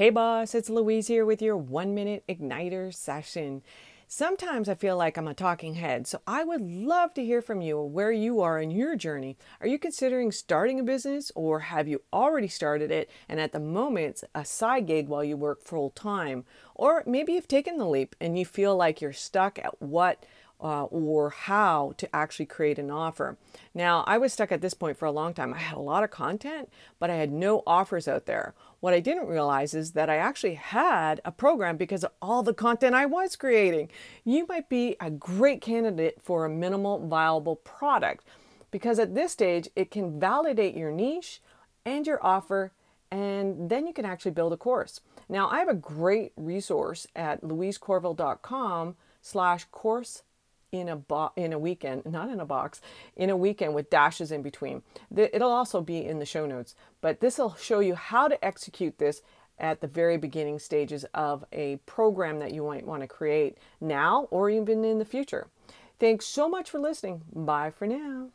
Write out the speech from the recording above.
Hey boss, it's Louise here with your one minute igniter session. Sometimes I feel like I'm a talking head, so I would love to hear from you where you are in your journey. Are you considering starting a business or have you already started it and at the moment a side gig while you work full time? Or maybe you've taken the leap and you feel like you're stuck at what uh, or how to actually create an offer. Now, I was stuck at this point for a long time. I had a lot of content, but I had no offers out there. What I didn't realize is that I actually had a program because of all the content I was creating. You might be a great candidate for a minimal viable product because at this stage, it can validate your niche and your offer and then you can actually build a course. Now, I have a great resource at louisecorville.com slash course in a bo- in a weekend, not in a box, in a weekend with dashes in between. The, it'll also be in the show notes, but this will show you how to execute this at the very beginning stages of a program that you might want to create now or even in the future. Thanks so much for listening. Bye for now.